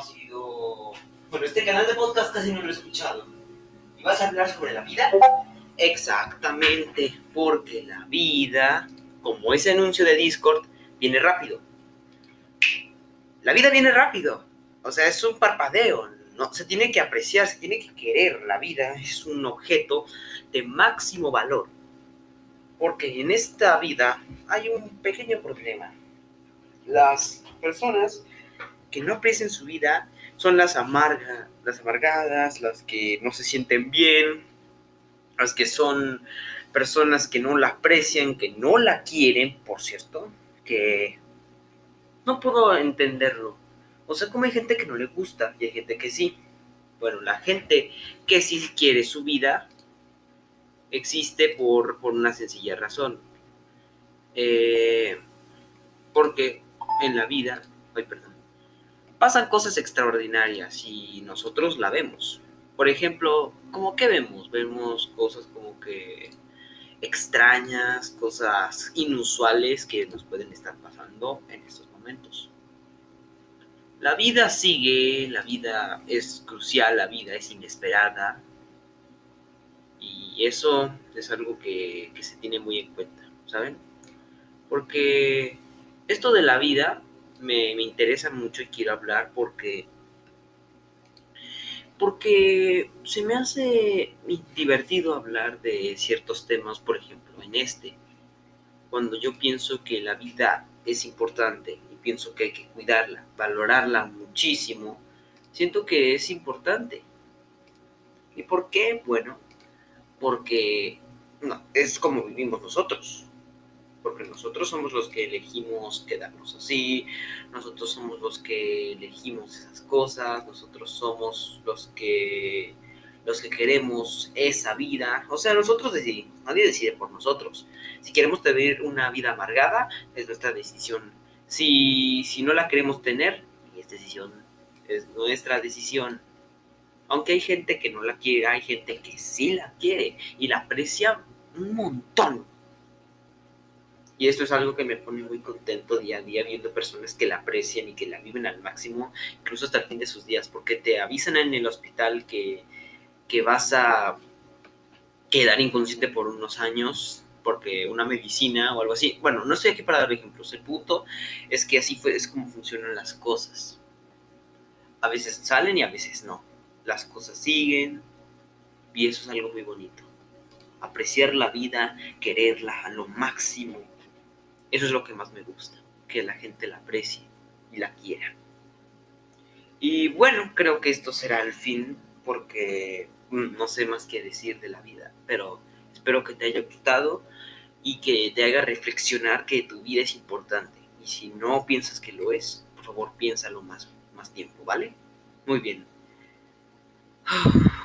ha sido... Bueno, este canal de podcast casi no lo he escuchado. ¿Y vas a hablar sobre la vida? Exactamente, porque la vida, como ese anuncio de Discord, viene rápido. La vida viene rápido. O sea, es un parpadeo. No, se tiene que apreciar, se tiene que querer. La vida es un objeto de máximo valor. Porque en esta vida hay un pequeño problema. Las personas que no aprecian su vida son las amargas, las amargadas, las que no se sienten bien, las que son personas que no la aprecian, que no la quieren, por cierto, que no puedo entenderlo. O sea, como hay gente que no le gusta y hay gente que sí. Bueno, la gente que sí quiere su vida existe por, una sencilla razón. Eh, porque en la vida, ay, perdón, pasan cosas extraordinarias y nosotros la vemos. Por ejemplo, ¿cómo que vemos? Vemos cosas como que extrañas, cosas inusuales que nos pueden estar pasando en estos momentos. La vida sigue, la vida es crucial, la vida es inesperada y eso es algo que, se tiene muy en cuenta, ¿saben? Porque esto de la vida me, me interesa mucho y quiero hablar porque porque se me hace divertido hablar de ciertos temas, por ejemplo, en este, cuando yo pienso que la vida es importante y pienso que hay que cuidarla, valorarla muchísimo, siento que es importante. ¿Y por qué? Bueno, porque no, es como vivimos nosotros porque nosotros somos los que elegimos quedarnos así, nosotros somos los que elegimos esas cosas, nosotros somos los que los que queremos esa vida, o sea, nosotros decidimos, nadie decide por nosotros. Si queremos tener una vida amargada, es nuestra decisión. Si, si no la queremos tener, es decisión, es nuestra decisión. Aunque hay gente que no la quiere, hay gente que sí la quiere y la aprecia un montón. Y esto es algo que me pone muy contento día a día viendo personas que la aprecian y que la viven al máximo, incluso hasta el fin de sus días, porque te avisan en el hospital que, vas a quedar inconsciente por unos años porque una medicina o algo así. Bueno, no estoy aquí para dar ejemplos. El punto es que así fue, es como funcionan las cosas. A veces salen y a veces no. Las cosas siguen y eso es algo muy bonito. Apreciar la vida, quererla a lo máximo eso es lo que más me gusta, que la gente la aprecie y la quiera. Y bueno, creo que esto será el fin porque mm, no sé más qué decir de la vida, pero espero que te haya gustado y que te haga reflexionar que tu vida es importante. Y si no piensas que lo es, por favor piénsalo más, más tiempo, ¿vale? Muy bien. Adiós.